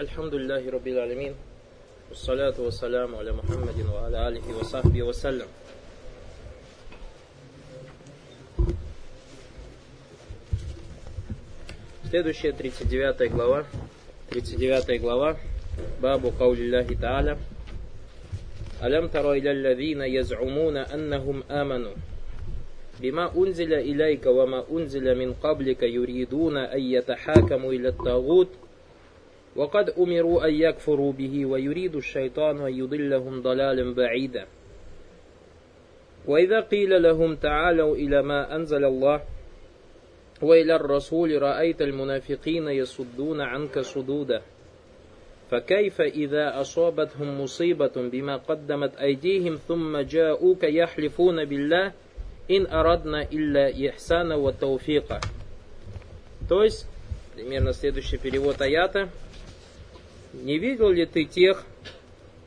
الحمد لله رب العالمين والصلاة والسلام على محمد وعلى آله وصحبه وسلم Следующая 39 глава. 39 глава. Бабу Каулиллахи Тааля. ألم تر إلى الذين يزعمون أنهم آمنوا بما أنزل إليك وما أنزل من قبلك يريدون أن يتحاكموا إلى الطاغوت وقد أمروا أن يكفروا به ويريد الشيطان أن يضلهم ضلالا بعيدا وإذا قيل لهم تعالوا إلى ما أنزل الله وإلى الرسول رأيت المنافقين يصدون عنك صدودا فكيف إذا أصابتهم مصيبة بما قدمت أيديهم ثم جاءوك يحلفون بالله إن أردنا إلا إحسانا وتوفيقا То есть, примерно следующий перевод аята. Не видел ли ты тех,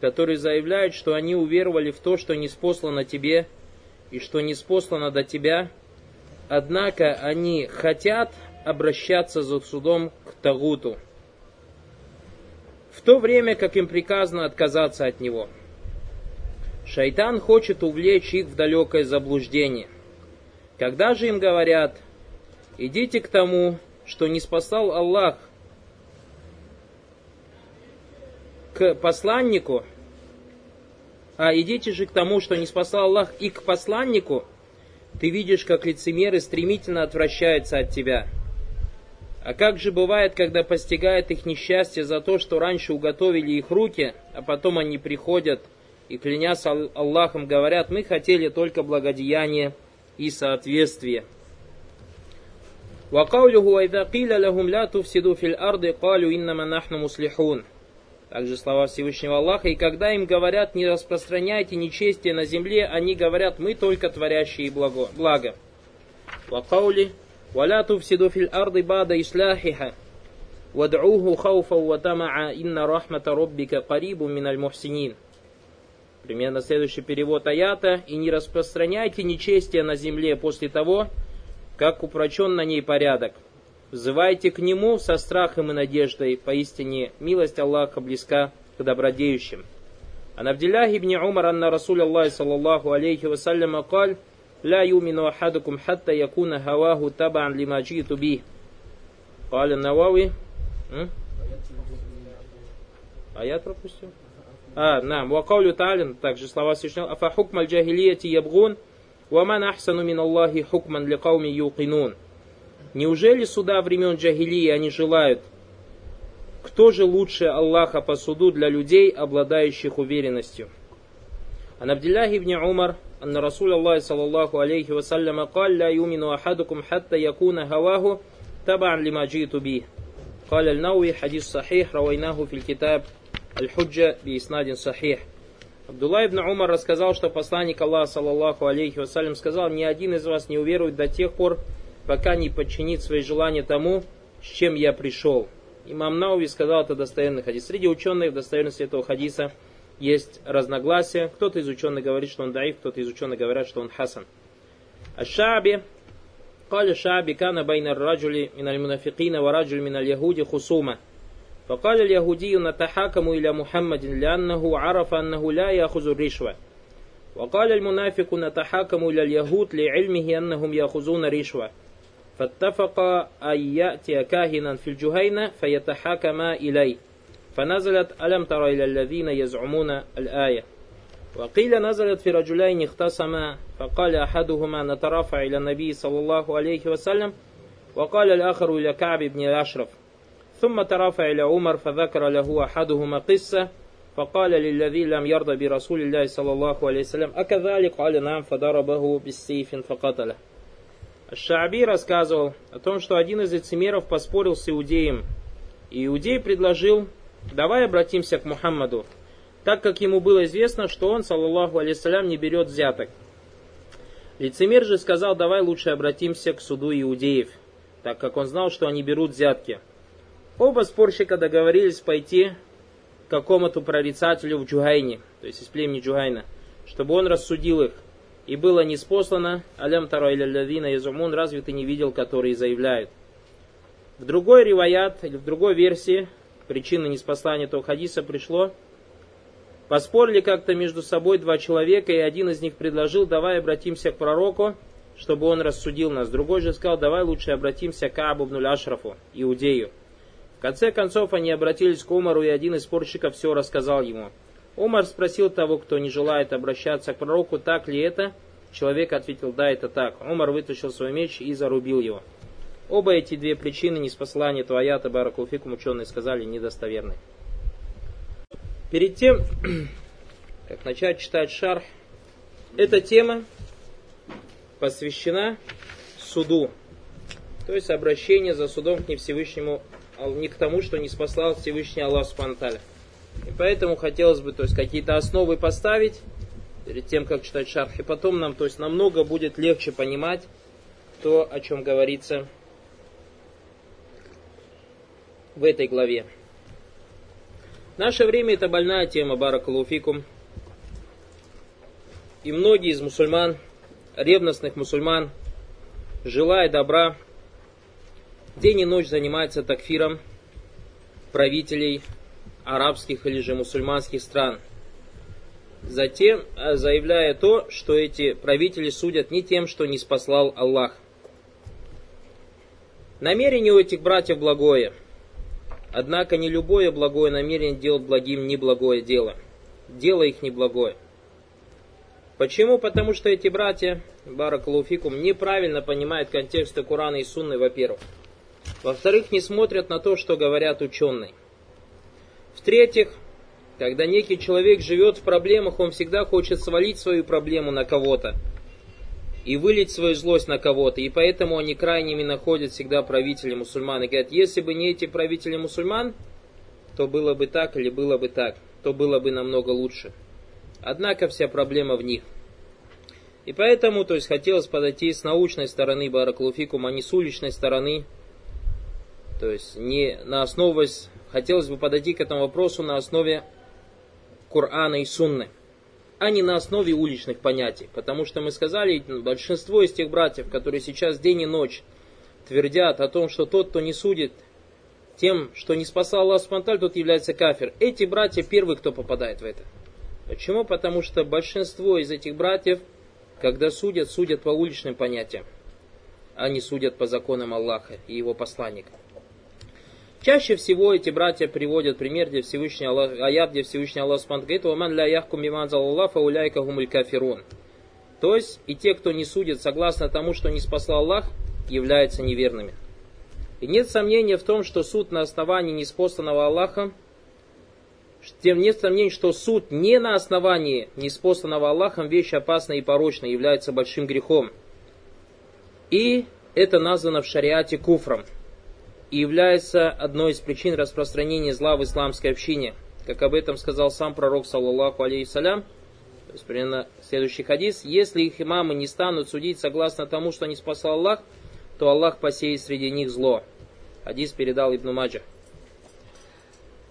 которые заявляют, что они уверовали в то, что не спослано тебе, и что не спослано до тебя, однако они хотят обращаться за судом к Тагуту, в то время как им приказано отказаться от него. Шайтан хочет увлечь их в далекое заблуждение. Когда же им говорят, идите к тому, что не спасал Аллах, к посланнику, а идите же к тому, что не спасал Аллах, и к посланнику, ты видишь, как лицемеры стремительно отвращаются от тебя. А как же бывает, когда постигает их несчастье за то, что раньше уготовили их руки, а потом они приходят и, клянясь Аллахом, говорят, мы хотели только благодеяние и соответствие. وقوله وإذا قيل لهم لا تفسدوا في الأرض قالوا إنما نحن مصلحون также слова Всевышнего Аллаха. И когда им говорят, не распространяйте нечестие на земле, они говорят, мы только творящие благо. благо. وقولي ولا تفسدوا في الأرض بعد إصلاحها وادعوه خوفا وطمعا إن رحمة ربك قريب من المحسنين. Примерно следующий перевод аята. «И не распространяйте нечестие на земле после того, как упрочен на ней порядок. Взывайте к Нему со страхом и надеждой, поистине милость Аллаха близка к добродеющим. عن عبد الله بن عمر أن رسول الله صلى الله عليه وسلم قال لا يؤمن أحدكم حتى يكون هواه تبعا لما جئت به قال النووي آيات пропустил? А, нам. وقول تعالى, также слова Всевышнего, أفحكم الجاهلية يبغون ومن أحسن من الله حكما لقوم يوقنون Неужели суда времен джагилии они желают? Кто же лучше Аллаха по суду для людей, обладающих уверенностью? عن عبد الله بن عمر أن رسول الله صلى الله عليه وسلم قال لا يؤمن أحدكم حتى يكون هواه تبعا لما جئت به قال النووي حديث صحيح رويناه في الكتاب الحجة بإسناد صحيح Абдулла ибн Умар рассказал, что посланник Аллаха, саллаллаху алейхи вассалям, сказал, ни один из вас не уверует до тех пор, пока не подчинит свои желания тому, с чем я пришел. Имам Науви сказал это достоверный хадис. Среди ученых в достоверности этого хадиса есть разногласия. Кто-то из ученых говорит, что он даиф, кто-то из ученых говорит, что он хасан. الشعبي قال الشعبي كان بين الرجل من المنافقين ورجل من اليهود خصومة فقال اليهودي نتحاكم إلى محمد لأنه عرف أنه لا يأخذ الرشوة وقال المنافق نتحاكم إلى اليهود لعلمه أنهم يأخذون رشوة فاتفق أن يأتي كاهنا في الجهينة فيتحاكما إليه. فنزلت ألم تر إلى الذين يزعمون الآية؟ وقيل نزلت في رجلين اختصما فقال أحدهما نترافع إلى النبي صلى الله عليه وسلم وقال الآخر إلى كعب بن الأشرف. ثم ترافع إلى عمر فذكر له أحدهما قصة فقال للذي لم يرضى برسول الله صلى الله عليه وسلم أكذلك؟ قال نعم فضربه بالسيف فقتله. Шааби рассказывал о том, что один из лицемеров поспорил с иудеем. И иудей предложил, давай обратимся к Мухаммаду, так как ему было известно, что он, саллаллаху алейсалям, не берет взяток. Лицемер же сказал, давай лучше обратимся к суду иудеев, так как он знал, что они берут взятки. Оба спорщика договорились пойти к какому-то прорицателю в Джугайне, то есть из племени Джугайна, чтобы он рассудил их. И было неспослано, алям таро или лавина изумун, разве ты не видел, которые заявляют. В другой риваят, или в другой версии, причины неспослания этого хадиса пришло. Поспорили как-то между собой два человека, и один из них предложил, давай обратимся к пророку, чтобы он рассудил нас. Другой же сказал, давай лучше обратимся к Абу бнуль Ашрафу, иудею. В конце концов они обратились к Умару, и один из спорщиков все рассказал ему. Умар спросил того, кто не желает обращаться к пророку, так ли это. Человек ответил, да, это так. Умар вытащил свой меч и зарубил его. Оба эти две причины неспослания этого аята Баракулфикум ученые сказали недостоверны. Перед тем, как начать читать шарх, эта тема посвящена суду, то есть обращение за судом к не Всевышнему, а не к тому, что не спаслал Всевышний Аллах Субтитры. И поэтому хотелось бы то есть, какие-то основы поставить перед тем, как читать шарх, и потом нам то есть, намного будет легче понимать то, о чем говорится в этой главе. В наше время это больная тема Баракалуфикум. И многие из мусульман, ревностных мусульман, желая добра, день и ночь занимаются такфиром правителей арабских или же мусульманских стран. Затем э, заявляя то, что эти правители судят не тем, что не спаслал Аллах. Намерение у этих братьев благое – Однако не любое благое намерение делает благим неблагое дело. Дело их неблагое. Почему? Потому что эти братья, Баракалуфикум, неправильно понимают контексты Корана и Сунны, во-первых. Во-вторых, не смотрят на то, что говорят ученые. В-третьих, когда некий человек живет в проблемах, он всегда хочет свалить свою проблему на кого-то и вылить свою злость на кого-то. И поэтому они крайними находят всегда правители мусульман. И говорят, если бы не эти правители мусульман, то было бы так или было бы так, то было бы намного лучше. Однако вся проблема в них. И поэтому, то есть, хотелось подойти с научной стороны Бараклуфикум, а не с уличной стороны. То есть, не на основе, хотелось бы подойти к этому вопросу на основе Корана и Сунны а не на основе уличных понятий. Потому что мы сказали, большинство из тех братьев, которые сейчас день и ночь твердят о том, что тот, кто не судит тем, что не спасал Аллах Спанталь, тот является кафир. Эти братья первые, кто попадает в это. Почему? Потому что большинство из этих братьев, когда судят, судят по уличным понятиям, а не судят по законам Аллаха и его посланника. Чаще всего эти братья приводят пример, где Всевышний Аллах, аят, где Всевышний Аллах Субхану говорит, «Ваман ля яхку уляйка гумуль кафирун». То есть, и те, кто не судит согласно тому, что не спасал Аллах, являются неверными. И нет сомнения в том, что суд на основании неспосланного Аллаха, тем нет сомнений, что суд не на основании неспосланного Аллахом вещь опасная и порочная, является большим грехом. И это названо в шариате куфром – и является одной из причин распространения зла в исламской общине. Как об этом сказал сам пророк, саллаллаху алейхиссалям, то есть примерно следующий хадис, если их имамы не станут судить согласно тому, что не спасал Аллах, то Аллах посеет среди них зло. Хадис передал Ибн Маджа.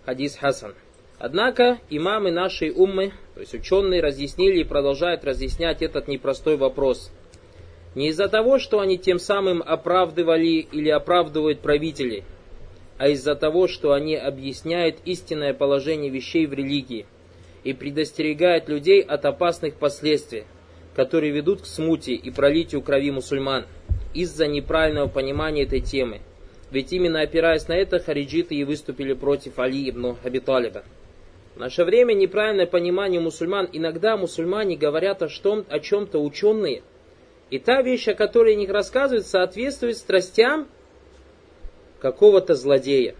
Хадис Хасан. Однако имамы нашей уммы, то есть ученые, разъяснили и продолжают разъяснять этот непростой вопрос – не из-за того, что они тем самым оправдывали или оправдывают правителей, а из-за того, что они объясняют истинное положение вещей в религии и предостерегают людей от опасных последствий, которые ведут к смуте и пролитию крови мусульман из-за неправильного понимания этой темы. Ведь именно опираясь на это, хариджиты и выступили против Али ибн Абиталиба. В наше время неправильное понимание мусульман, иногда мусульмане говорят о, о чем-то ученые – и та вещь, о которой них рассказывают, соответствует страстям какого-то злодея.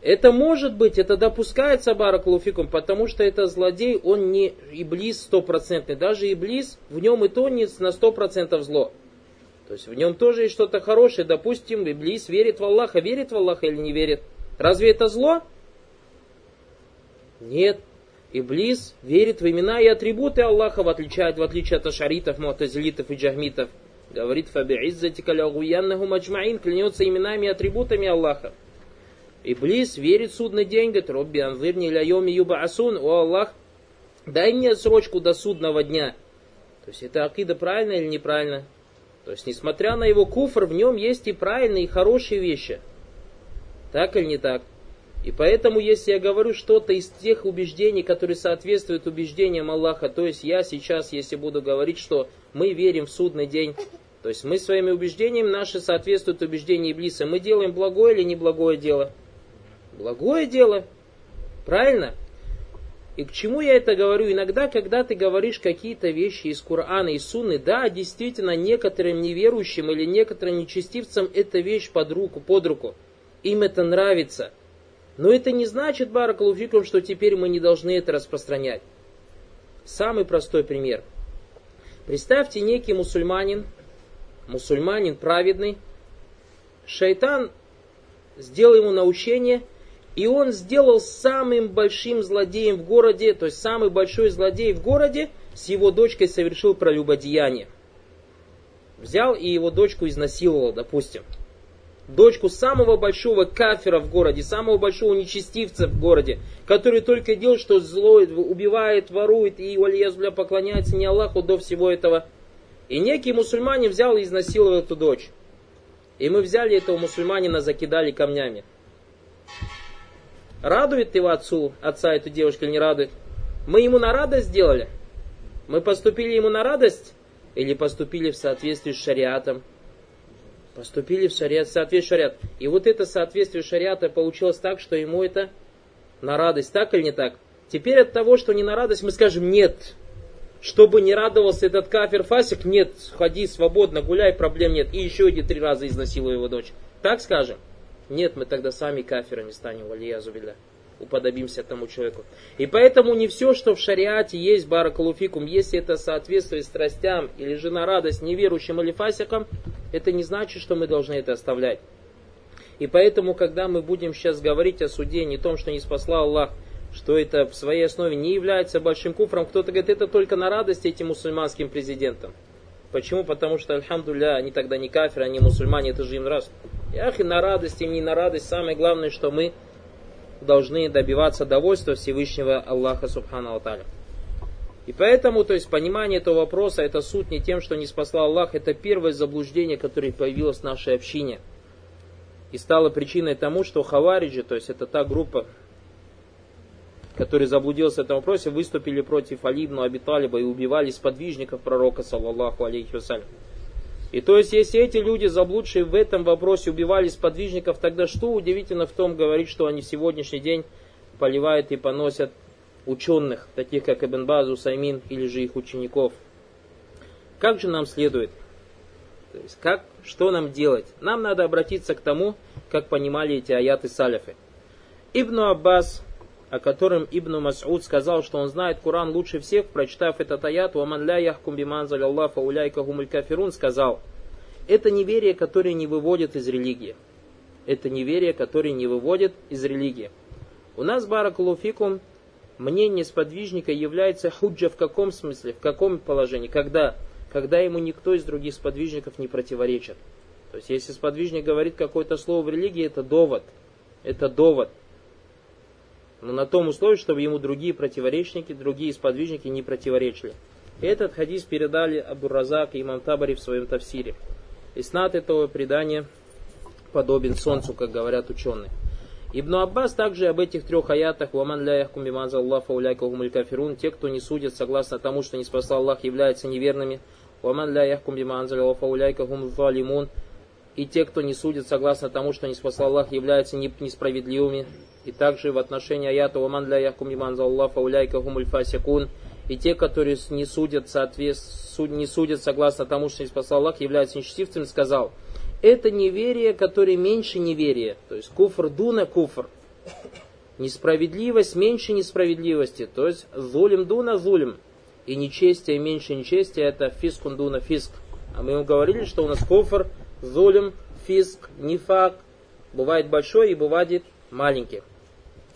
Это может быть, это допускается Баракулуфикум, потому что это злодей, он не Иблис стопроцентный. Даже Иблис, в нем и то не на сто процентов зло. То есть в нем тоже есть что-то хорошее. Допустим, Иблис верит в Аллаха. Верит в Аллаха или не верит? Разве это зло? Нет. Иблис верит в имена и атрибуты Аллаха, в отличие, в отличие от ашаритов, муатазилитов и джахмитов. Говорит Фаби'иззатика лягуяннаху маджмаин, клянется именами и атрибутами Аллаха. Иблис верит в судный день, говорит, Робби анзирни ля йоми юбаасун, о Аллах, дай мне срочку до судного дня. То есть это акида правильно или неправильно? То есть, несмотря на его куфр, в нем есть и правильные, и хорошие вещи. Так или не так? И поэтому, если я говорю что-то из тех убеждений, которые соответствуют убеждениям Аллаха, то есть я сейчас, если буду говорить, что мы верим в судный день, то есть мы своими убеждениями, наши соответствуют убеждениям Иблиса, мы делаем благое или неблагое дело? Благое дело. Правильно? И к чему я это говорю? Иногда, когда ты говоришь какие-то вещи из Корана и Сунны, да, действительно, некоторым неверующим или некоторым нечестивцам эта вещь под руку, под руку. Им это нравится. Но это не значит, Баракалуфикум, что теперь мы не должны это распространять. Самый простой пример. Представьте, некий мусульманин, мусульманин праведный, шайтан сделал ему научение – и он сделал самым большим злодеем в городе, то есть самый большой злодей в городе, с его дочкой совершил прелюбодеяние. Взял и его дочку изнасиловал, допустим. Дочку самого большого кафера в городе, самого большого нечестивца в городе, который только делает, что зло, убивает, ворует и бля, поклоняется не Аллаху до всего этого. И некий мусульманин взял и изнасиловал эту дочь. И мы взяли этого мусульманина, закидали камнями. Радует его отцу, отца эту девушку или не радует? Мы ему на радость сделали? Мы поступили ему на радость? Или поступили в соответствии с шариатом? Поступили в шариат, в шариат. И вот это соответствие шариата получилось так, что ему это на радость, так или не так? Теперь от того, что не на радость, мы скажем нет. Чтобы не радовался этот кафир Фасик, нет, ходи свободно, гуляй, проблем нет. И еще эти три раза изнасилуй его дочь. Так скажем? Нет, мы тогда сами кафирами станем, валиязу билля. Уподобимся тому человеку. И поэтому не все, что в шариате есть баракалуфикум, если это соответствует страстям или же на радость неверующим или фасикам, это не значит, что мы должны это оставлять. И поэтому, когда мы будем сейчас говорить о суде, не том, что не спасла Аллах, что это в своей основе не является большим куфром, кто-то говорит, это только на радость этим мусульманским президентам. Почему? Потому что, альхамдулля, они тогда не кафиры, они мусульмане, это же им раз. Яхи на радость и не на радость. Самое главное, что мы должны добиваться довольства Всевышнего Аллаха Субхану Аталя. И поэтому, то есть, понимание этого вопроса, это суть не тем, что не спасла Аллах, это первое заблуждение, которое появилось в нашей общине. И стало причиной тому, что Хавариджи, то есть это та группа, которые заблудился в этом вопросе, выступили против Алибну Абиталиба и убивали сподвижников пророка, саллаллаху алейхи вассалям. И то есть, если эти люди, заблудшие в этом вопросе, убивали сподвижников, тогда что удивительно в том говорить, что они в сегодняшний день поливают и поносят ученых, таких как Ибн Базу, Саймин или же их учеников. Как же нам следует? То есть, как, что нам делать? Нам надо обратиться к тому, как понимали эти аяты салифы. Ибн Аббас о котором Ибн Мас'уд сказал, что он знает Коран лучше всех, прочитав этот аят, «Ваман ля яхкум биманзаль Аллаха уляйка гумуль кафирун», сказал, это неверие, которое не выводит из религии. Это неверие, которое не выводит из религии. У нас, баракулуфикум, мнение сподвижника является худжа в каком смысле, в каком положении, когда, когда ему никто из других сподвижников не противоречит. То есть, если сподвижник говорит какое-то слово в религии, это довод. Это довод но на том условии, чтобы ему другие противоречники, другие сподвижники не противоречили. Этот хадис передали Абдуразак и имам Табари в своем тавсире. Иснат этого предания подобен солнцу, как говорят ученые. Ибн Аббас также об этих трех аятах «Ваман ля яхкум биманза Аллаха уляйка кафирун» Те, кто не судят согласно тому, что не спасал Аллах, являются неверными. «Ваман ля яхкум биманза Аллаха уляйка залимун» И те, кто не судит согласно тому, что не спасал Аллах, являются несправедливыми. И также в отношении аята «Ваман ля яхкум иман за Аллаха уляйка гумуль фасикун» и те, которые не судят, не судят согласно тому, что не спасал Аллах, являются нечестивцами, сказал, это неверие, которое меньше неверия, то есть куфр дуна куфр, несправедливость меньше несправедливости, то есть зулим дуна зулим, и нечестие меньше нечестия, это фискун дуна фиск. А мы ему говорили, что у нас куфр, зулим, фиск, нифак, бывает большой и бывает маленький.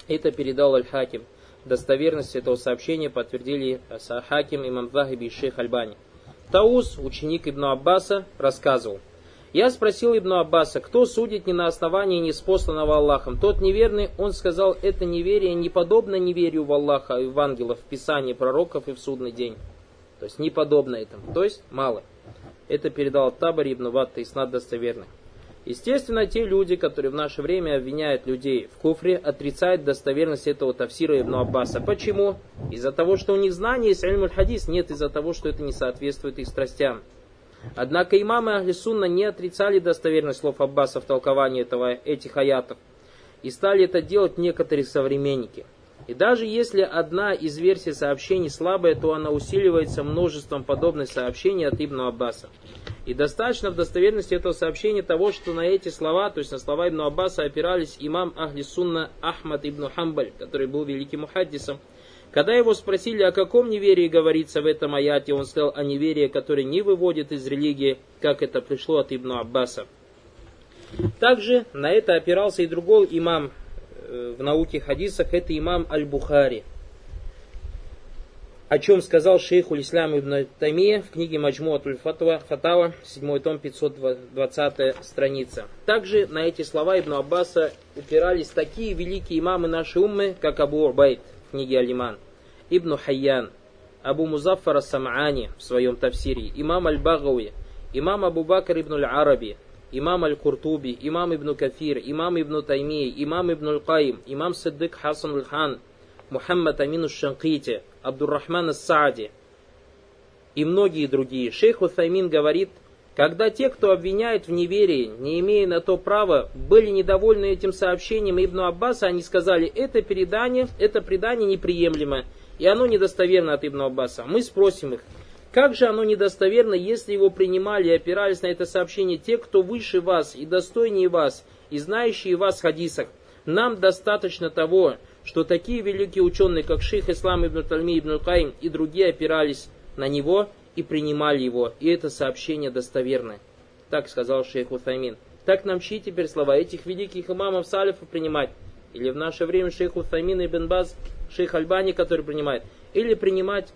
Это передал Аль-Хаким. Достоверность этого сообщения подтвердили Хаким, имам Захиби и шейх Альбани. Таус, ученик Ибн Аббаса, рассказывал. Я спросил Ибн Аббаса, кто судит не на основании неспосланного Аллахом? Тот неверный, он сказал, это неверие не подобно неверию в Аллаха и в ангелов, в Писании пророков и в судный день. То есть не подобно этому, то есть мало. Это передал Табари Ибн Ватта, и снад достоверный. Естественно, те люди, которые в наше время обвиняют людей в куфре, отрицают достоверность этого тафсира Ибн Аббаса. Почему? Из-за того, что у них знания есть аль хадис, нет из-за того, что это не соответствует их страстям. Однако имамы Ахли Сунна не отрицали достоверность слов Аббаса в толковании этого, этих аятов. И стали это делать некоторые современники. И даже если одна из версий сообщений слабая, то она усиливается множеством подобных сообщений от Ибн Аббаса. И достаточно в достоверности этого сообщения того, что на эти слова, то есть на слова Ибн Аббаса, опирались имам Ахли Сунна Ахмад Ибн Хамбаль, который был великим мухаддисом. Когда его спросили, о каком неверии говорится в этом аяте, он сказал о неверии, которое не выводит из религии, как это пришло от Ибн Аббаса. Также на это опирался и другой имам в науке хадисах, это имам Аль-Бухари – о чем сказал шейх Улислам ибн Тамия в книге Маджмуат Фатава, Фатава, 7 том, 520 страница. Также на эти слова Ибн Аббаса упирались такие великие имамы нашей уммы, как Абу Урбайт в книге Алиман, Ибн Хайян, Абу Музаффар Сам'ани в своем тафсире, имам Аль-Багауи, имам Абу Бакр ибн Аль-Араби, имам Аль-Куртуби, имам Ибн Кафир, имам Ибн Таймии, имам Ибн Аль-Каим, имам Саддык Хасан Аль-Хан, Мухаммад Амину Шанкити, Абдуррахман Саади и многие другие. Шейх Уthаймин говорит, когда те, кто обвиняет в неверии, не имея на то права, были недовольны этим сообщением Ибн Аббаса, они сказали, это передание, это предание неприемлемо, и оно недостоверно от Ибн Аббаса. Мы спросим их, как же оно недостоверно, если его принимали и опирались на это сообщение те, кто выше вас и достойнее вас, и знающие вас в хадисах? Нам достаточно того, что такие великие ученые, как шейх Ислам ибн Тальми ибн Каим и другие опирались на него и принимали его, и это сообщение достоверное. Так сказал шейх Утаймин. Так нам чьи теперь слова этих великих имамов Салифа принимать? Или в наше время шейх Утаймин ибн Баз, шейх Альбани, который принимает? Или принимать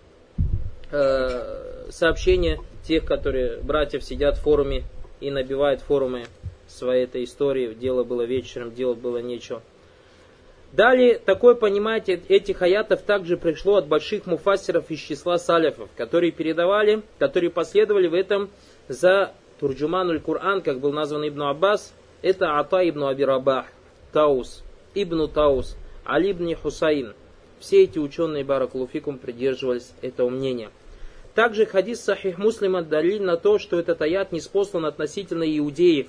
э, сообщения тех, которые братьев сидят в форуме и набивают форумы своей этой истории. Дело было вечером, дело было нечего. Далее, такое понимание этих аятов также пришло от больших муфассеров из числа салифов, которые передавали, которые последовали в этом за Турджумануль Кур'ан, как был назван Ибн Аббас, это Ата ибн Абирабах, Таус, Ибн Таус, Али ибн Хусаин. Все эти ученые Баракулуфикум придерживались этого мнения. Также хадис Сахих Муслима далил на то, что этот аят не спослан относительно иудеев,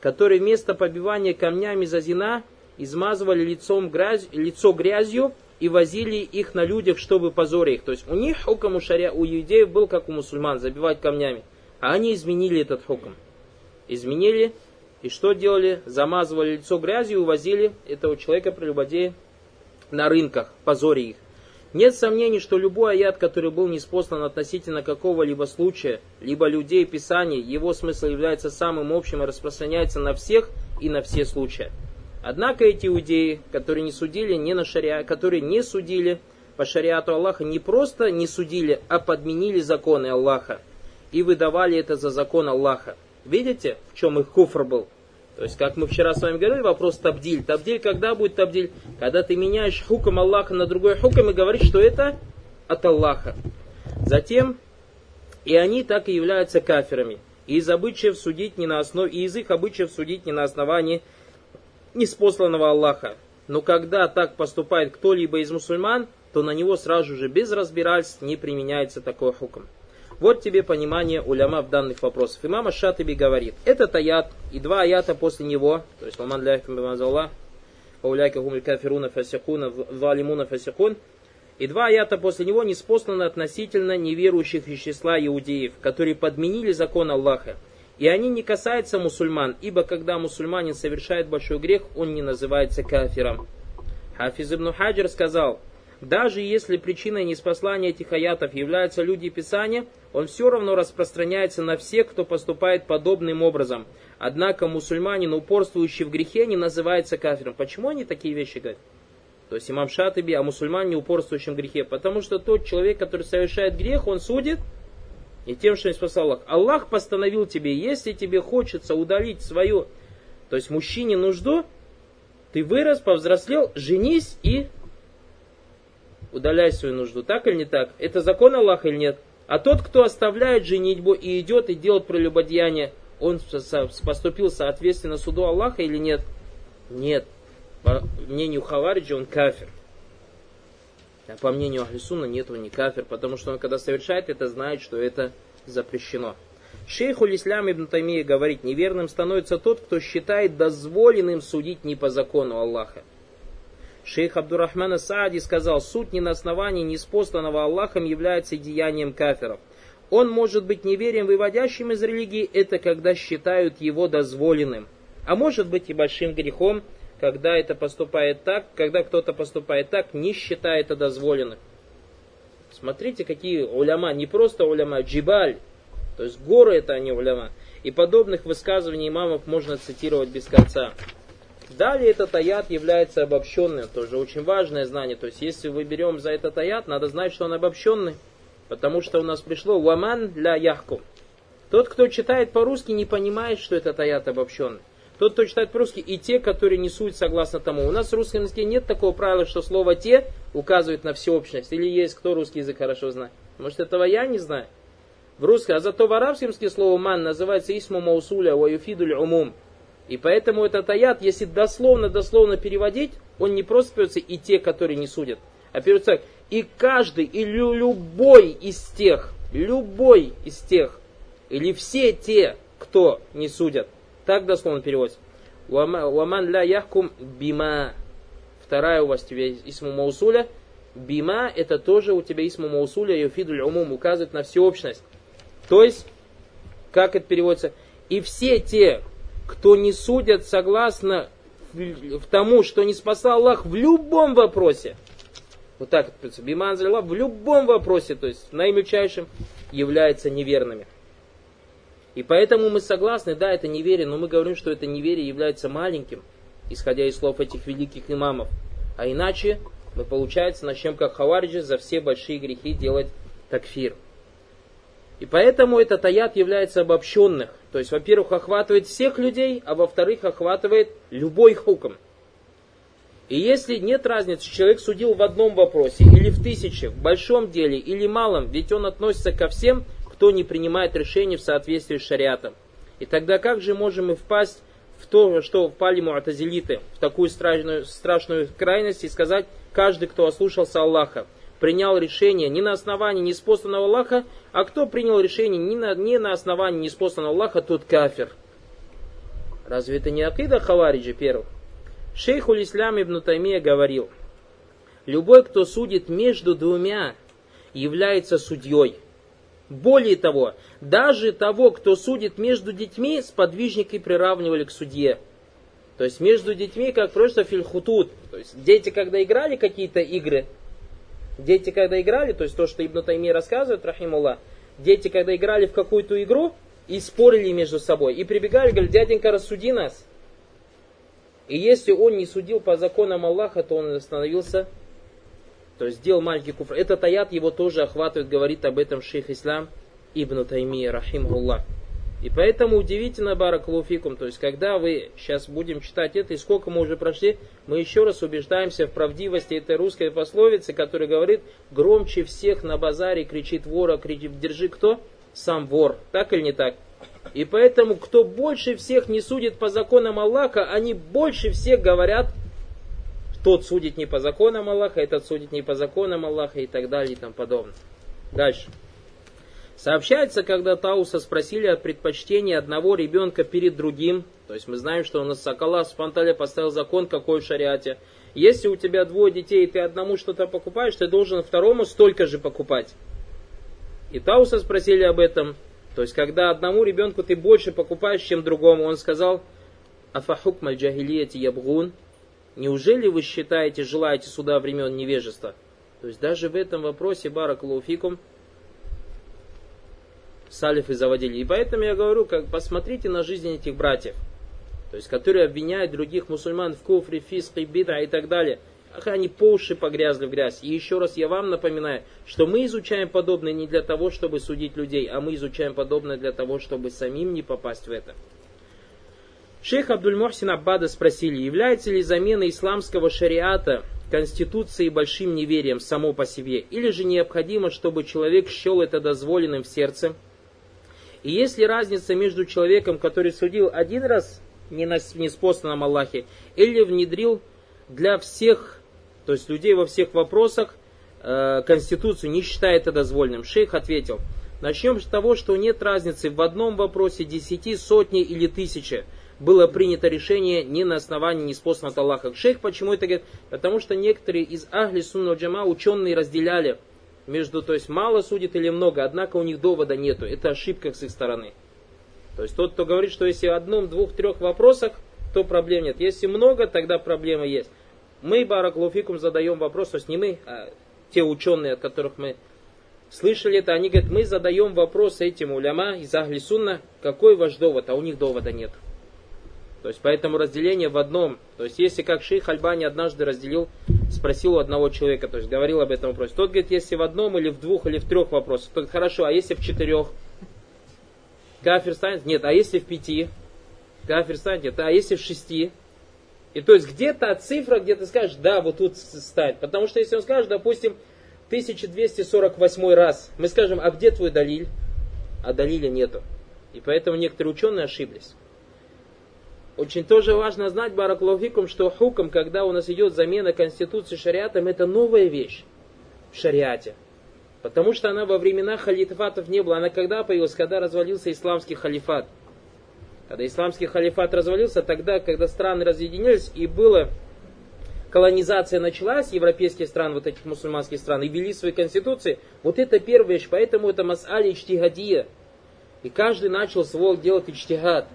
которые вместо побивания камнями за зина измазывали лицом грязь, лицо грязью и возили их на людях, чтобы позорить их. То есть у них хукам у, шаря, у иудеев был как у мусульман, забивать камнями. А они изменили этот хукам. Изменили, и что делали? Замазывали лицо грязью и увозили этого человека, прелюбодея, на рынках, позоря их. Нет сомнений, что любой аят, который был неспослан относительно какого-либо случая, либо людей Писаний, его смысл является самым общим и распространяется на всех и на все случаи. Однако эти иудеи, которые не судили не на шариа, которые не судили по шариату Аллаха, не просто не судили, а подменили законы Аллаха и выдавали это за закон Аллаха. Видите, в чем их куфр был? То есть, как мы вчера с вами говорили, вопрос табдиль. Табдиль когда будет табдиль? Когда ты меняешь хуком Аллаха на другой хуком и говоришь, что это от Аллаха. Затем, и они так и являются кафирами. И из обычаев судить не на основе, и из их обычаев судить не на основании неспосланного Аллаха. Но когда так поступает кто-либо из мусульман, то на него сразу же без разбирательств не применяется такой хукм. Вот тебе понимание уляма в данных вопросах. Имам Шатиби говорит, этот аят и два аята после него, то есть «Ламан ляхкам бимазаллах», «Пауляйка гумль кафируна фасихуна, валимуна фасихун», и два аята после него не спосланы относительно неверующих из числа иудеев, которые подменили закон Аллаха и они не касаются мусульман, ибо когда мусульманин совершает большой грех, он не называется кафиром. Хафиз ибн Хаджир сказал, даже если причиной неспослания этих аятов являются люди Писания, он все равно распространяется на всех, кто поступает подобным образом. Однако мусульманин, упорствующий в грехе, не называется кафиром. Почему они такие вещи говорят? То есть имам Шатыби о мусульмане, упорствующем в грехе. Потому что тот человек, который совершает грех, он судит и тем, что не спасал Аллах. Аллах постановил тебе, если тебе хочется удалить свою, то есть мужчине нужду, ты вырос, повзрослел, женись и удаляй свою нужду. Так или не так? Это закон Аллаха или нет? А тот, кто оставляет женитьбу и идет и делает прелюбодеяние, он поступил соответственно суду Аллаха или нет? Нет. По мнению Хавариджа он кафир. А по мнению Ахлисуна нет, он не кафир, потому что он когда совершает это, знает, что это запрещено. Шейху Ислам ибн Таймия говорит, неверным становится тот, кто считает дозволенным судить не по закону Аллаха. Шейх Абдурахман Саади сказал, суд не на основании неспосланного Аллахом является деянием кафиров. Он может быть неверием, выводящим из религии, это когда считают его дозволенным. А может быть и большим грехом, когда это поступает так, когда кто-то поступает так, не считая это дозволенным. Смотрите, какие уляма, не просто уляма, джибаль, то есть горы это они уляма. И подобных высказываний имамов можно цитировать без конца. Далее этот аят является обобщенным, тоже очень важное знание. То есть если мы берем за этот аят, надо знать, что он обобщенный. Потому что у нас пришло «Ваман для яхку». Тот, кто читает по-русски, не понимает, что этот аят обобщенный. Тот, кто читает по-русски, и те, которые несут согласно тому. У нас в русском языке нет такого правила, что слово «те» указывает на всеобщность. Или есть кто русский язык хорошо знает. Может, этого я не знаю. В русском, а зато в арабском языке слово «ман» называется «исму маусуля ва юфидуль умум». И поэтому этот аят, если дословно-дословно переводить, он не просто переводится «и те, которые не судят», а так «и каждый, или любой из тех, любой из тех, или все те, кто не судят». Так дословно переводится. «Ваман ля яхкум бима». Вторая у вас тебе исму маусуля. Бима это тоже у тебя исму маусуля, юфидуль умум, указывает на всеобщность. То есть, как это переводится, и все те, кто не судят согласно в тому, что не спасал Аллах в любом вопросе. Вот так. Биман в любом вопросе, то есть наимельчайшим, являются неверными. И поэтому мы согласны, да, это неверие, но мы говорим, что это неверие является маленьким, исходя из слов этих великих имамов. А иначе мы, получается, начнем как хавариджи за все большие грехи делать такфир. И поэтому этот аят является обобщенных. То есть, во-первых, охватывает всех людей, а во-вторых, охватывает любой хуком. И если нет разницы, человек судил в одном вопросе, или в тысяче, в большом деле, или малом, ведь он относится ко всем, кто не принимает решений в соответствии с шариатом. И тогда как же можем мы впасть в то, что впали муатазилиты, в такую страшную, страшную крайность и сказать, каждый, кто ослушался Аллаха, принял решение не на основании неспосланного Аллаха, а кто принял решение не на, не на основании неспосланного Аллаха, тот кафир. Разве это не акида Хавариджи первых? Шейх Улислам ибн Таймия говорил, любой, кто судит между двумя, является судьей. Более того, даже того, кто судит между детьми, сподвижники приравнивали к судье. То есть между детьми, как просто фильхутут. То есть дети, когда играли какие-то игры, Дети, когда играли, то есть то, что Ибн Тайми рассказывает, рахимулла, дети, когда играли в какую-то игру и спорили между собой, и прибегали, говорят, дяденька, рассуди нас. И если он не судил по законам Аллаха, то он остановился, то есть сделал маленький куфр. Этот аят его тоже охватывает, говорит об этом шейх Ислам Ибн Тайми, рахимуллах. И поэтому удивительно, Баракулуфикум, то есть когда вы сейчас будем читать это, и сколько мы уже прошли, мы еще раз убеждаемся в правдивости этой русской пословицы, которая говорит, громче всех на базаре кричит вора, кричит, держи кто? Сам вор. Так или не так? И поэтому, кто больше всех не судит по законам Аллаха, они больше всех говорят, тот судит не по законам Аллаха, этот судит не по законам Аллаха и так далее и тому подобное. Дальше. Сообщается, когда Тауса спросили о предпочтении одного ребенка перед другим, то есть мы знаем, что у нас Сокола Спанталя поставил закон, какой в шариате. Если у тебя двое детей, и ты одному что-то покупаешь, ты должен второму столько же покупать. И Тауса спросили об этом. То есть, когда одному ребенку ты больше покупаешь, чем другому, он сказал, Афахук джахилияти ябгун, неужели вы считаете, желаете суда времен невежества? То есть, даже в этом вопросе, баракулуфикум, салифы заводили. И поэтому я говорю, как посмотрите на жизнь этих братьев, то есть которые обвиняют других мусульман в куфре, фиске, бида и так далее. Ах, они по уши погрязли в грязь. И еще раз я вам напоминаю, что мы изучаем подобное не для того, чтобы судить людей, а мы изучаем подобное для того, чтобы самим не попасть в это. Шейх Абдуль-Мухсин Аббада спросили, является ли замена исламского шариата конституции большим неверием само по себе, или же необходимо, чтобы человек счел это дозволенным в сердце, И есть ли разница между человеком, который судил один раз не на неспосланном Аллахе, или внедрил для всех, то есть людей во всех вопросах, э, Конституцию, не считая это дозвольным? Шейх ответил, начнем с того, что нет разницы в одном вопросе десяти, сотни или тысячи было принято решение не на основании неспосланного Аллаха. Шейх почему это говорит? Потому что некоторые из Ахли Сунна Джама ученые разделяли между, то есть мало судит или много, однако у них довода нету. Это ошибка с их стороны. То есть тот, кто говорит, что если в одном, двух, трех вопросах, то проблем нет. Если много, тогда проблема есть. Мы, Бараклуфикум, задаем вопрос, то есть не мы, а те ученые, от которых мы слышали это, они говорят, мы задаем вопрос этим уляма из Ахли Сунна, какой ваш довод, а у них довода нет. То есть поэтому разделение в одном. То есть если как шейх Альбани однажды разделил, спросил у одного человека, то есть говорил об этом вопросе. Тот говорит, если в одном или в двух или в трех вопросах, то хорошо, а если в четырех? Кафир станет? Нет. А если в пяти? Кафир станет? Нет. А если в шести? И то есть где-то цифра, где ты скажешь, да, вот тут станет. Потому что если он скажет, допустим, 1248 раз, мы скажем, а где твой далиль? А далиля нету. И поэтому некоторые ученые ошиблись. Очень тоже важно знать, Бараклауфикум, что хуком, когда у нас идет замена конституции шариатом, это новая вещь в шариате. Потому что она во времена халифатов не была. Она когда появилась? Когда развалился исламский халифат. Когда исламский халифат развалился, тогда, когда страны разъединились и была колонизация началась, европейские страны, вот этих мусульманских стран, и ввели свои конституции, вот это первая вещь, поэтому это мас'али ичтигадия. И каждый начал свой делать ичтигад.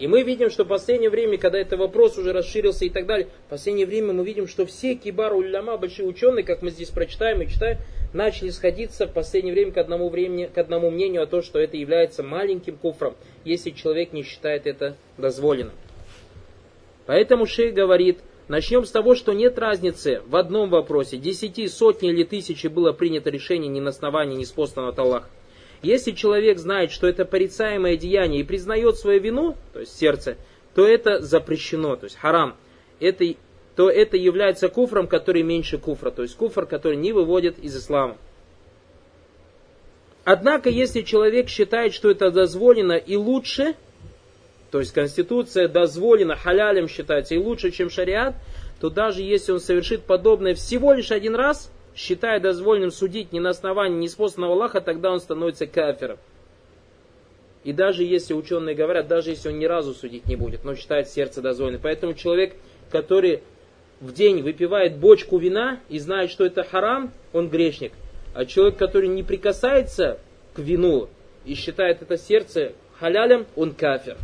И мы видим, что в последнее время, когда этот вопрос уже расширился и так далее, в последнее время мы видим, что все кибар уляма, большие ученые, как мы здесь прочитаем и читаем, начали сходиться в последнее время к одному, времени, к одному мнению о том, что это является маленьким куфром, если человек не считает это дозволенным. Поэтому шейх говорит, начнем с того, что нет разницы в одном вопросе, десяти, сотни или тысячи было принято решение не на основании неспосланного от Аллаха. Если человек знает, что это порицаемое деяние и признает свою вину, то есть сердце, то это запрещено, то есть харам. Это, то это является куфром, который меньше куфра, то есть куфр, который не выводит из ислама. Однако, если человек считает, что это дозволено и лучше, то есть конституция дозволена, халялем считается и лучше, чем шариат, то даже если он совершит подобное всего лишь один раз – считая дозволенным судить не на основании неспосланного Аллаха, тогда он становится кафиром. И даже если ученые говорят, даже если он ни разу судить не будет, но считает сердце дозволенным. Поэтому человек, который в день выпивает бочку вина и знает, что это харам, он грешник. А человек, который не прикасается к вину и считает это сердце халялем, он кафир.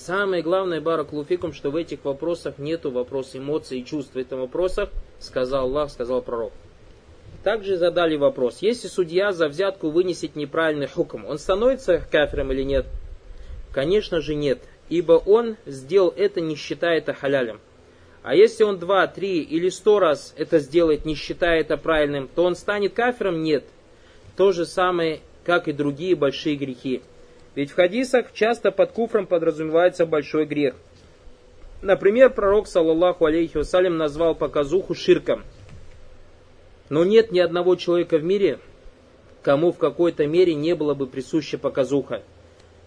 Самое главное, Баракулуфикум, что в этих вопросах нету вопроса эмоций и чувств. В этом вопросах сказал Аллах, сказал пророк. Также задали вопрос, если судья за взятку вынесет неправильный хукм, он становится кафиром или нет? Конечно же нет, ибо он сделал это, не считая это халялем. А если он два, три или сто раз это сделает, не считая это правильным, то он станет кафиром? Нет. То же самое, как и другие большие грехи. Ведь в хадисах часто под куфром подразумевается большой грех. Например, пророк, саллаллаху алейхи вассалям, назвал показуху ширком. Но нет ни одного человека в мире, кому в какой-то мере не было бы присуща показуха.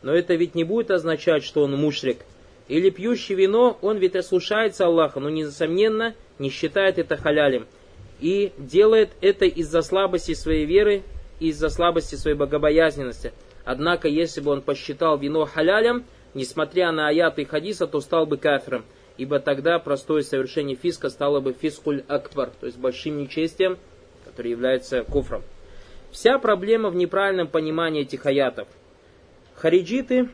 Но это ведь не будет означать, что он мушрик. Или пьющий вино, он ведь ослушается Аллаха, но несомненно не считает это халялем. И делает это из-за слабости своей веры, из-за слабости своей богобоязненности. Однако, если бы он посчитал вино халялем, несмотря на аяты и хадиса, то стал бы кафиром. Ибо тогда простое совершение фиска стало бы фискуль акбар, то есть большим нечестием, который является куфром. Вся проблема в неправильном понимании этих аятов. Хариджиты,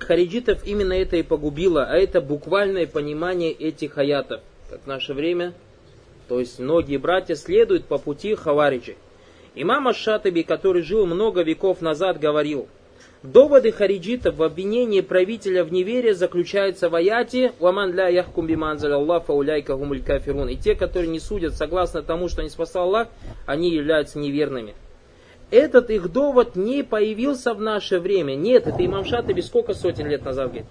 хариджитов именно это и погубило, а это буквальное понимание этих аятов. Как в наше время, то есть многие братья следуют по пути хавариджи. Имам Аш-Шатаби, который жил много веков назад, говорил, доводы хариджитов в обвинении правителя в неверии заключаются в аяте «Ва ман лям яхкум бима анзаля Ллах фауляика гумуль кафирун». И те, которые не судят согласно тому, что ниспослал Аллах, они являются неверными. Этот их довод не появился в наше время. Нет, это имам Шатаби сколько сотен лет назад говорит.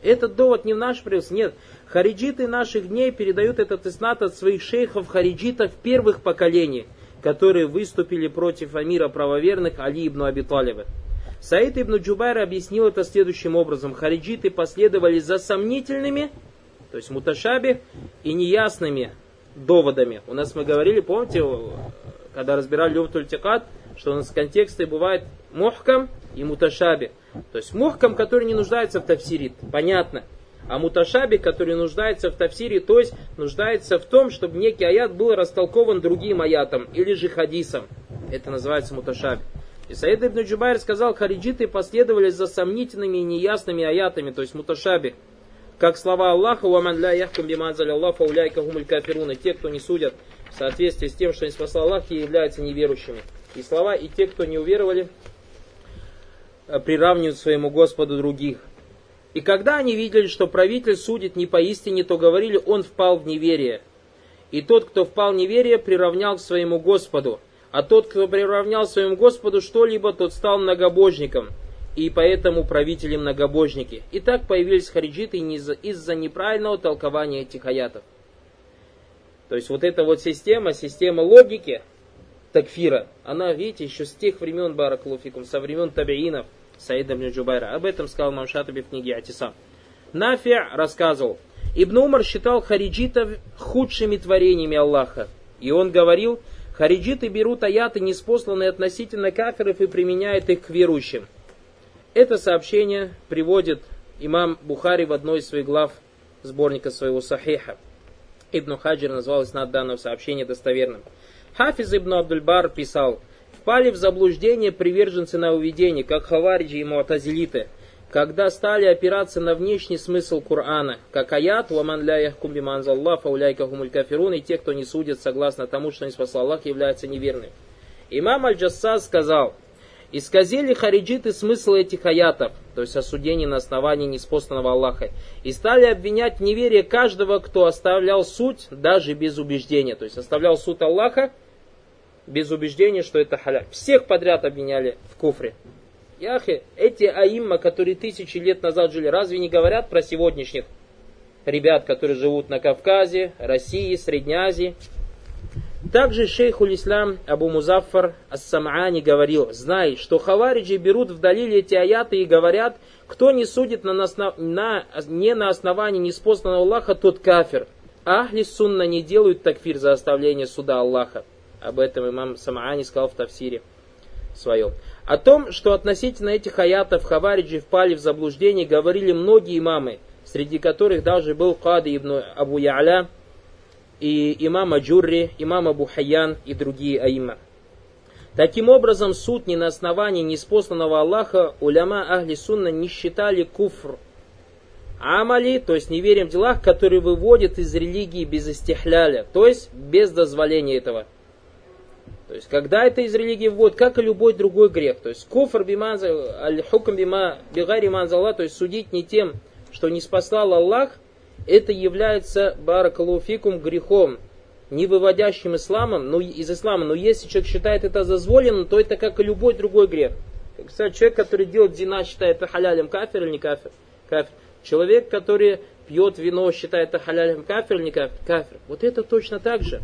Этот довод не в наш появился. Нет, хариджиты наших дней передают этот иснад от своих шейхов хариджитов первых поколений – которые выступили против амира правоверных Али ибн Аби. Саид ибн Джубайр объяснил это следующим образом. Хариджиты последовали за сомнительными, то есть муташаби, и неясными доводами. У нас мы говорили, помните, когда разбирали Люфтуль Тикат, что у нас в контексте бывает мухкам и муташаби. То есть мухкам, который не нуждается в тафсире, понятно. А муташаби, который нуждается в тафсире, то есть нуждается в том, чтобы некий аят был растолкован другим аятом или же хадисом. Это называется муташаби. И Саид ибн Джубайр сказал, хариджиты последовали за сомнительными и неясными аятами, то есть муташаби. Как слова Аллаха, «Ваман ля яхкам биманзаль Аллах, фауляйка гумуль кафируна». Те, кто не судят в соответствии с тем, что не спасал Аллах, и являются неверующими. И слова, и те, кто не уверовали, э, приравнивают своему Господу других. И когда они видели, что правитель судит не поистине, то говорили, он впал в неверие. И тот, кто впал в неверие, приравнял к своему Господу. А тот, кто приравнял своему Господу что-либо, тот стал многобожником, и поэтому правители многобожники. И так появились хариджиты из-за неправильного толкования этих аятов. То есть вот эта вот система, система логики такфира, она, видите, еще с тех времен Баракулуфикум, со времен табиинов, Саида ибн Джубайра. Об этом сказал Мамшатаби в книге Атисам. Нафи рассказывал, Ибн Умар считал хариджитов худшими творениями Аллаха. И он говорил, Хариджиты берут аяты, неспосланные относительно кафиров, и применяют их к верующим. Это сообщение приводит имам Бухари в одной из своих глав сборника своего Сахиха. Ибн Хаджир назвал иснад данного сообщения достоверным. Хафиз ибн Абдульбар писал, «Впали в заблуждение приверженцы на уведение, как хавариджи и муатазилиты, когда стали опираться на внешний смысл Корана, как аят «Ваман ля яхкум биманзаллах, фауляйка хумуль кафирун» и те, кто не судит согласно тому, что не спасал Аллах, являются неверными. Имам Аль-Джассас сказал, исказили хариджиты смысл этих аятов, то есть осуждение на основании неспосланного Аллаха, и стали обвинять неверие каждого, кто оставлял суть даже без убеждения, то есть оставлял суть Аллаха без убеждения, что это халя. Всех подряд обвиняли в куфре. Яхи, эти аимма, которые тысячи лет назад жили, разве не говорят про сегодняшних ребят, которые живут на Кавказе, России, Средней Азии? Также шейх ислам Абу Музаффар Ас-Сам'ани говорил, знай, что хавариджи берут в далиле эти аяты и говорят, кто не судит на, на, не на основании неспосланного Аллаха, тот кафир. Ахли сунна не делают такфир за оставление суда Аллаха. Об этом имам Сам'ани сказал в тафсире своем. О том, что относительно этих аятов хавариджи впали в заблуждение, говорили многие имамы, среди которых даже был кады ибн Абу Я'ля, и имам Аджурри, имам Абу Хаян и другие аима. Таким образом, суд не на основании ниспосланного Аллахом уляма ахли Сунна не считали куфр. амали, то есть неверием в делах, которые выводят из религии без истихляля, то есть без дозволения этого. То есть, когда это из религии вводит, как и любой другой грех. То есть, куфр биманза, аль-хукм бима бигари манзалла, то есть судить не тем, что не спасал Аллах, это является баракалуфикум грехом, не выводящим исламом, ну, из ислама. Но если человек считает это дозволенным, то это как и любой другой грех. Кстати, человек, который делает зина, считает это халялем кафир или не кафир? Кафир. Человек, который пьет вино, считает это халялем кафир или не кафир? Кафир. Вот это точно так же.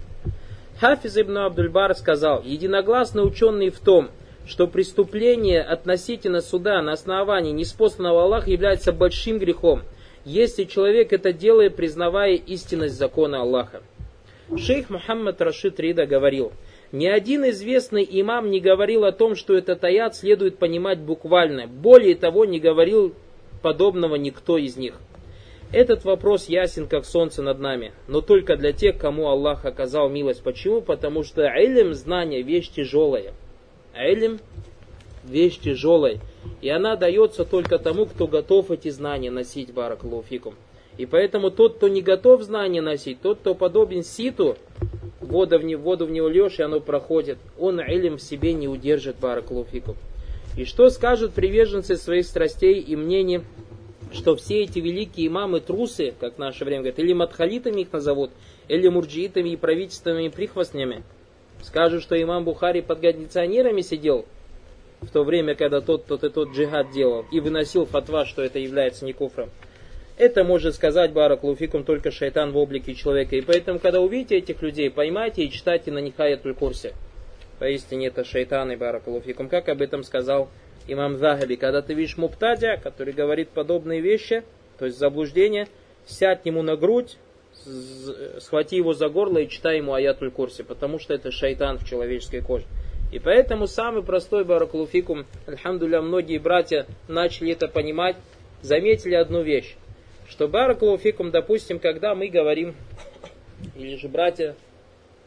Хафиз ибн Абдульбар сказал, единогласно ученые в том, что преступление относительно суда на основании неспосланного Аллаха является большим грехом, если человек это делает, признавая истинность закона Аллаха. Шейх Мухаммад Рашид Рида говорил, ни один известный имам не говорил о том, что этот аят следует понимать буквально. Более того, не говорил подобного никто из них. Этот вопрос ясен, как солнце над нами, но только для тех, кому Аллах оказал милость. Почему? Потому что илм, знание, вещь тяжелая. Илм, вещь тяжелая. И она дается только тому, кто готов эти знания носить, баракалуфикум. И поэтому тот, кто не готов знания носить, тот, кто подобен ситу, воду в, не, воду в него льешь, и оно проходит, он илм в себе не удержит, баракалуфикум. И что скажут приверженцы своих страстей и мнений что все эти великие имамы трусы, как в наше время говорят, или матхалитами их назовут, или мурджиитами и правительственными прихвостнями. Скажут, что имам Бухари под кондиционерами сидел в то время, когда тот, тот и тот джихад делал, и выносил фатва, что это является не куфром. Это может сказать Барак Луфикум только шайтан в облике человека. И поэтому, когда увидите этих людей, поймайте и читайте на них аятуль курсе. Поистине это шайтан и баракулуфикум. Как об этом сказал имам Захаби. Когда ты видишь муптадя, который говорит подобные вещи, то есть заблуждение, сядь ему на грудь, схвати его за горло и читай ему аятуль курсе, потому что это шайтан в человеческой коже. И поэтому самый простой баракулуфикум, альхамдуля, многие братья начали это понимать, заметили одну вещь, что баракулуфикум, допустим, когда мы говорим, или же братья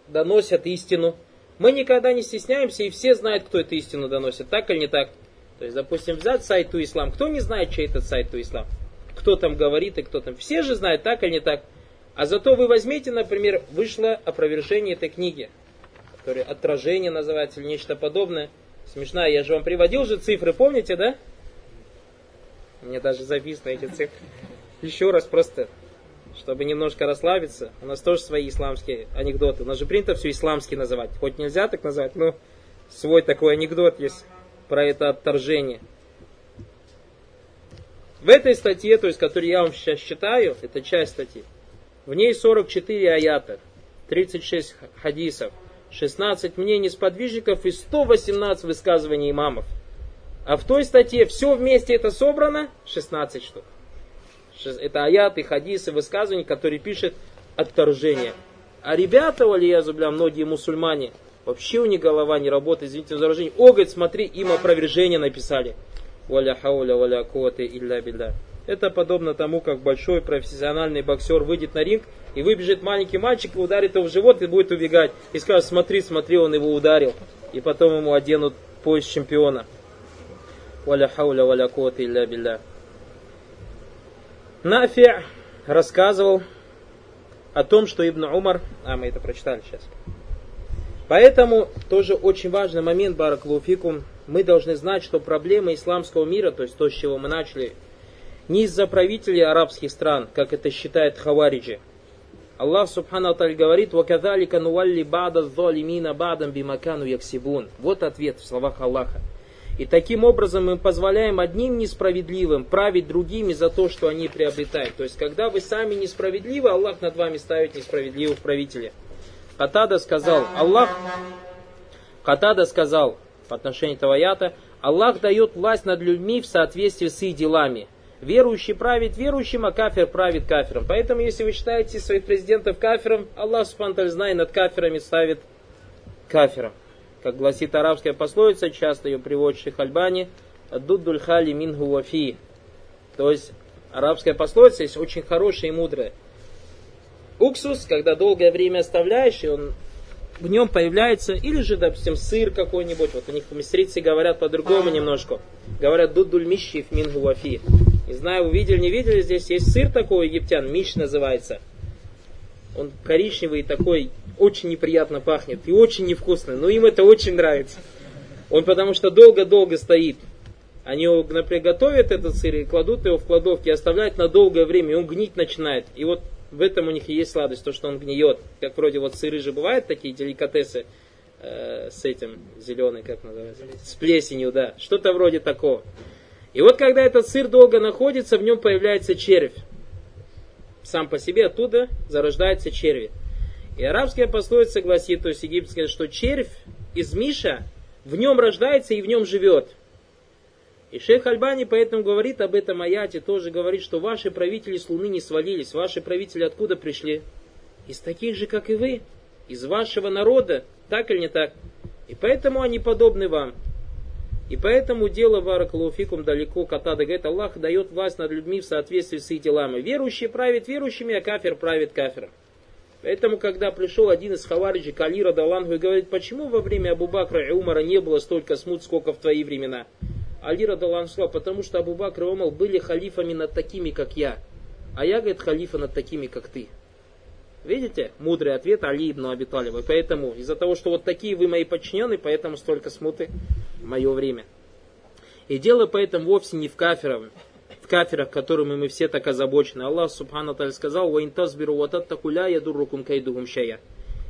доносят истину, мы никогда не стесняемся, и все знают, кто эту истину доносит, так или не так? То есть, допустим, взять сайт Ислам, кто не знает, чей это сайт Ислам? Кто там говорит и кто там? Все же знают, так или не так? А зато вы возьмите, например, вышло опровержение этой книги, которое отражение называется или нечто подобное. Смешная, я же вам приводил же цифры, помните, да? Мне даже записаны эти цифры. Еще раз просто, чтобы немножко расслабиться. У нас тоже свои исламские анекдоты. У нас же принято все исламски называть. Хоть нельзя так называть, но свой такой анекдот есть про это отторжение. В этой статье, то есть, которую я вам сейчас читаю, это часть статьи, в ней 44 аята, 36 хадисов, 16 мнений сподвижников и 118 высказываний имамов. А в той статье все вместе это собрано 16 штук. Это аяты, хадисы, высказывания, которые пишет отторжение. А ребята, валия зубля, многие мусульмане, вообще у них голова не работает, извините за выражение. О, говорит, смотри, им опровержение написали. Валя хауля, валя куаты, илля билля. Это подобно тому, как большой профессиональный боксер выйдет на ринг и выбежит маленький мальчик и ударит его в живот и будет убегать. И скажет, смотри, смотри, он его ударил. И потом ему оденут пояс чемпиона. Валя хауля валя куата илля билля. Нафи рассказывал о том, что Ибн Умар... А, мы это прочитали сейчас. Поэтому тоже очень важный момент, Бараклауфикум, мы должны знать, что проблема исламского мира, то есть то, с чего мы начали, не из-за правителей арабских стран, как это считает Хавариджи. Аллах Субхану Аталь говорит, وَكَذَلِكَ نُوَلِّ بَعْدَ الظَّالِمِينَ بَعْدًا بِمَكَانُ يَكْسِبُونَ Вот ответ в словах Аллаха. И таким образом мы позволяем одним несправедливым править другими за то, что они приобретают. То есть, когда вы сами несправедливы, Аллах над вами ставит несправедливых правителей. Катада сказал, Аллах, Катада сказал по отношению этого аята, Аллах дает власть над людьми в соответствии с их делами. Верующий правит верующим, а кафир правит кафиром. Поэтому, если вы считаете своих президентов кафиром, Аллах Субхану знает, над кафирами ставит кафиром. Как гласит арабская пословица, часто ее приводит Шейх Альбани, «Дуддуль хали мингу вафи». То есть, арабская пословица есть очень хорошая и мудрая. Уксус, когда долгое время оставляешь, и он в нем появляется, или же, допустим, сыр какой-нибудь, вот у них мистрицы говорят по-другому немножко. Говорят, дуддуль мищив мингу вафи. Не знаю, увидели, не видели, здесь есть сыр такой египтян, миш называется. Он коричневый такой, очень неприятно пахнет и очень невкусный, но им это очень нравится. Он потому что долго-долго стоит. Они его, например, готовят этот сыр и кладут его в кладовке оставляют на долгое время, и он гнить начинает. И вот в этом у них и есть сладость, то, что он гниет. Как вроде вот сыры же бывают такие деликатесы э, с этим зеленый, как называется, с плесенью, да, что-то вроде такого. И вот когда этот сыр долго находится, в нем появляется червь. Сам по себе оттуда зарождаются черви. И арабская пословица гласит, то есть египетская, что червь из Миша в нем рождается и в нем живет. И шейх Альбани поэтому говорит об этом аяте, тоже говорит, что ваши правители с луны не свалились. Ваши правители откуда пришли? Из таких же, как и вы. Из вашего народа. Так или не так? И поэтому они подобны вам. И поэтому дело Варакалуфикум далеко Катада говорит, Аллах дает власть над людьми в соответствии с их делами. Верующие правят верующими, а кафир правит кафиром. Поэтому, когда пришел один из хавариджи, Калира Далангу, и говорит, почему во время Абу Бакра и Умара не было столько смут, сколько в твои времена? Алира Далан сказал, потому что Абу Бакр и Умар были халифами над такими, как я. А я, говорит, халифа над такими, как ты. Видите? Мудрый ответ Али ибн Абиталева. Поэтому, из-за того, что вот такие вы мои подчиненные, поэтому столько смуты в мое время. И дело поэтому вовсе не в кафирах, в кафирах, которыми мы все так озабочены. Аллах Субхану Таль сказал, «Ва интазбиру ватат такуля ядуррукум кайдугум шая».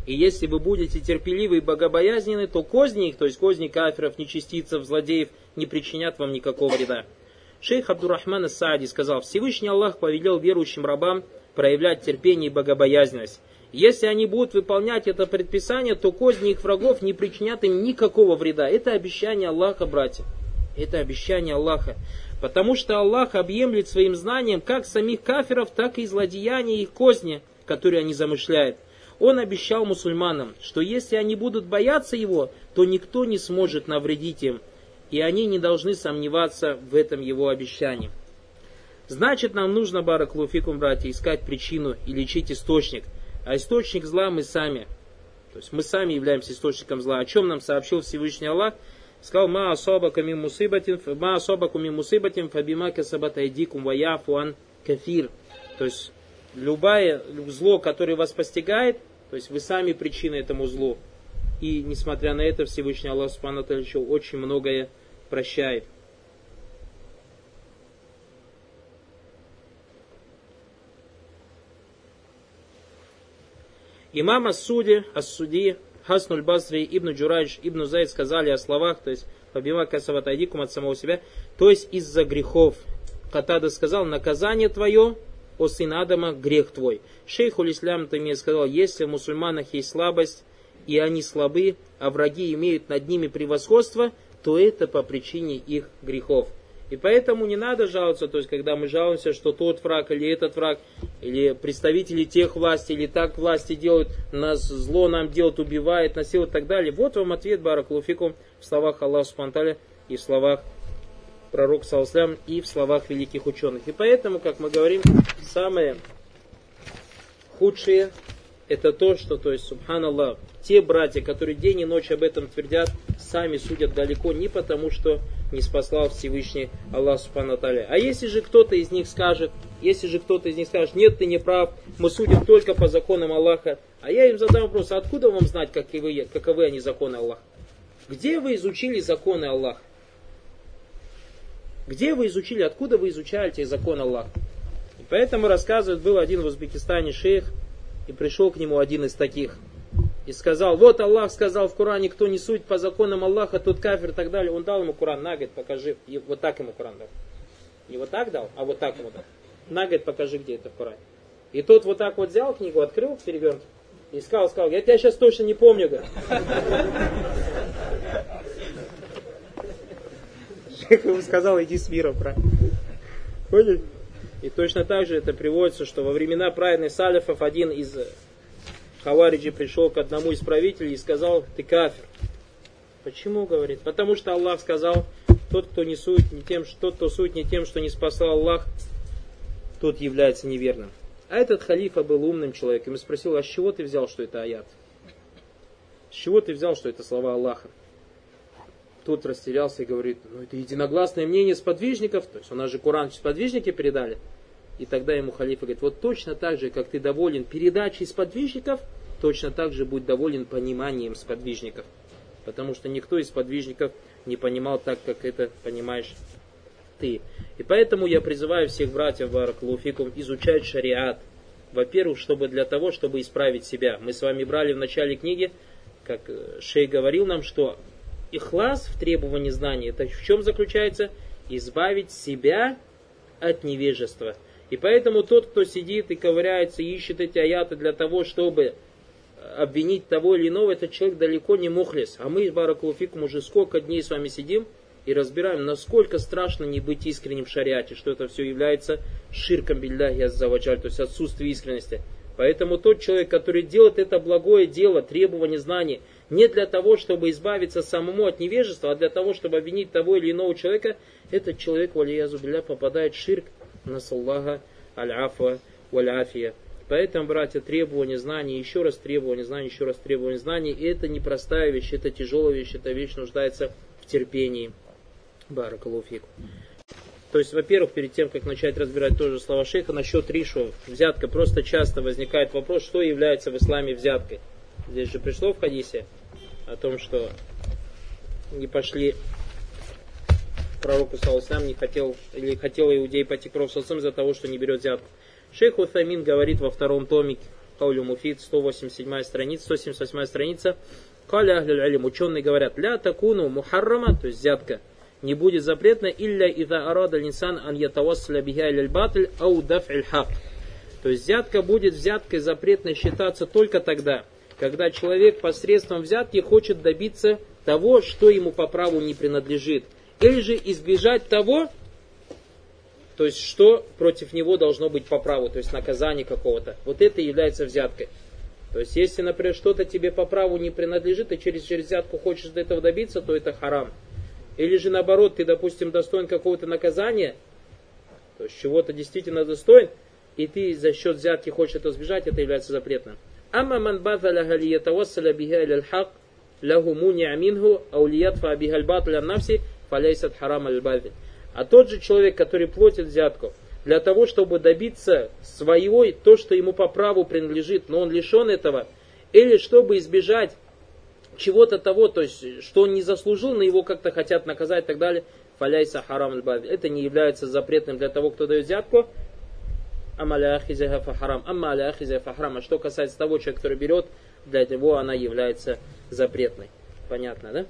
И если вы будете терпеливы и богобоязненны, то козни их, то есть козни кафиров, нечистицев, злодеев, не причинят вам никакого вреда. Шейх Абдурахман Саади сказал, Всевышний Аллах повелел верующим рабам проявлять терпение и богобоязненность. Если они будут выполнять это предписание, то козни их врагов не причинят им никакого вреда. Это обещание Аллаха, братья. Это обещание Аллаха. Потому что Аллах объемлет своим знанием как самих кафиров, так и злодеяния их козни, которые они замышляют. Он обещал мусульманам, что если они будут бояться его, то никто не сможет навредить им, и они не должны сомневаться в этом его обещании. Значит, нам нужно, бараклуфикум, братья, искать причину и лечить источник. А источник зла мы сами. То есть мы сами являемся источником зла. О чем нам сообщил Всевышний Аллах? Сказал, ма особа ками мусибатин, ма особа ками мусибатин, фабима касабатайдикум ваяфуан кафир. То есть любое зло, которое вас постигает, то есть вы сами причина этому злу. И несмотря на это, Всевышний Аллах سبحانه еще очень многое прощает. Имам Ас-Суди, Ас-Суди, Хасануль Басри, Ибн Джурайдж, Ибн Зайд сказали о словах, то есть فبما كسبت أيديكم от самого себя, то есть из-за грехов. Катада сказал, наказание твое о сын Адама, грех твой. Шейхуль-ислам Таймия сказал, если в мусульманах есть слабость, и они слабы, а враги имеют над ними превосходство, то это по причине их грехов. И поэтому не надо жаловаться, то есть когда мы жалуемся, что тот враг или этот враг, или представители тех властей, или так власти делают, нас зло нам делают, убивает, насилует и так далее. Вот вам ответ Баракулуфикум в словах Аллаха Субтитры и в словах пророк Саласлям и в словах великих ученых. И поэтому, как мы говорим, самое худшее это то, что, то есть, субханаллах, те братья, которые день и ночь об этом твердят, сами судят далеко не потому, что не спаслал Всевышний Аллах Субхану А если же кто-то из них скажет, если же кто-то из них скажет, нет, ты не прав, мы судим только по законам Аллаха, а я им задам вопрос, откуда вам знать, каковы, каковы они законы Аллаха? Где вы изучили законы Аллаха? Где вы изучили, откуда вы изучаете закон Аллаха? И поэтому рассказывает, был один в Узбекистане шейх, и пришел к нему один из таких. И сказал, вот Аллах сказал в Коране, кто не суть по законам Аллаха, тот кафир и так далее. Он дал ему Коран, на, говорит, покажи. И вот так ему Коран дал. Не вот так дал, а вот так ему дал. На, говорит, покажи, где это в Коране. И тот вот так вот взял книгу, открыл перевернут, и сказал, сказал, я тебя сейчас точно не помню, говорит. Шейх ему сказал, иди с миром, брат. Поняли? И точно так же это приводится, что во времена праведных салифов один из Хавариджи пришел к одному из правителей и сказал, ты кафир. Почему, говорит? Потому что Аллах сказал, тот, кто не сует не тем, тот, кто сует не тем, что не спасал Аллах, тот является неверным. А этот халифа был умным человеком и спросил, а с чего ты взял, что это аят? С чего ты взял, что это слова Аллаха? Тот растерялся и говорит, ну это единогласное мнение сподвижников, то есть у нас же Коран сподвижники передали. И тогда ему халифа говорит, вот точно так же, как ты доволен передачей сподвижников, точно так же будь доволен пониманием сподвижников. Потому что никто из сподвижников не понимал так, как это понимаешь ты. И поэтому я призываю всех братьев Баракулуфикум изучать шариат. Во-первых, чтобы для того, чтобы исправить себя. Мы с вами брали в начале книги, как э, Шей говорил нам, что ихлас в требовании знания, это в чем заключается? Избавить себя от невежества. И поэтому тот, кто сидит и ковыряется, ищет эти аяты для того, чтобы обвинить того или иного, этот человек далеко не мухлис. А мы, Баракулуфикум, уже сколько дней с вами сидим и разбираем, насколько страшно не быть искренним в шариате, что это все является ширком билляхи аззаваджаль, то есть отсутствие искренности. Поэтому тот человек, который делает это благое дело, требование знаний, не для того, чтобы избавиться самому от невежества, а для того, чтобы обвинить того или иного человека, этот человек, валиязу билля, попадает в ширк, насаллаха аль-афа валь-афия. Поэтому, братья, требование знаний, еще раз требование знаний, еще раз требование знаний, и это непростая вещь, это тяжелая вещь, эта вещь нуждается в терпении. Баракалуфику. То есть, во-первых, перед тем, как начать разбирать тоже слова шейха, насчет ришу, взятка, просто часто возникает вопрос, что является в исламе взяткой. Здесь же пришло в хадисе о том, что не пошли пророку Саласам, не хотел, или хотел иудей пойти к пророку из-за того, что не берет взятку. Шейх Утамин говорит во втором томе Каулю Муфид, 187 страница, 178 страница, Каля Ахлюль ученые говорят, ля такуну мухаррама, то есть взятка, не будет запретна, илля ида арада линсан ан ятавассаля биха иляль батль ау. То То есть взятка будет взяткой запретной считаться только тогда, когда человек посредством взятки хочет добиться того, что ему по праву не принадлежит. Или же избежать того, то есть что против него должно быть по праву, то есть наказание какого-то. Вот это является взяткой. То есть если, например, что-то тебе по праву не принадлежит, и через, через взятку хочешь до этого добиться, то это харам. Или же наоборот, ты, допустим, достоин какого-то наказания, то есть чего-то действительно достоин, и ты за счет взятки хочешь это избежать, это является запретным. Амма ман базаляха лиятавассаля биха иля хак лаху муниа минху аулиятфа биха аль-батля навси фаляйсат харам аль А тот же человек, который платит взятку, для того, чтобы добиться своего, то, что ему по праву принадлежит, но он лишен этого, или чтобы избежать чего-то того, то есть, что он не заслужил, но его как-то хотят наказать и так далее, фаляйса харам аль Это не является запретным для того, кто дает взятку. Амаля харам. Амаля харам. А что касается того человека, который берет, для него она является запретной. Понятно, да?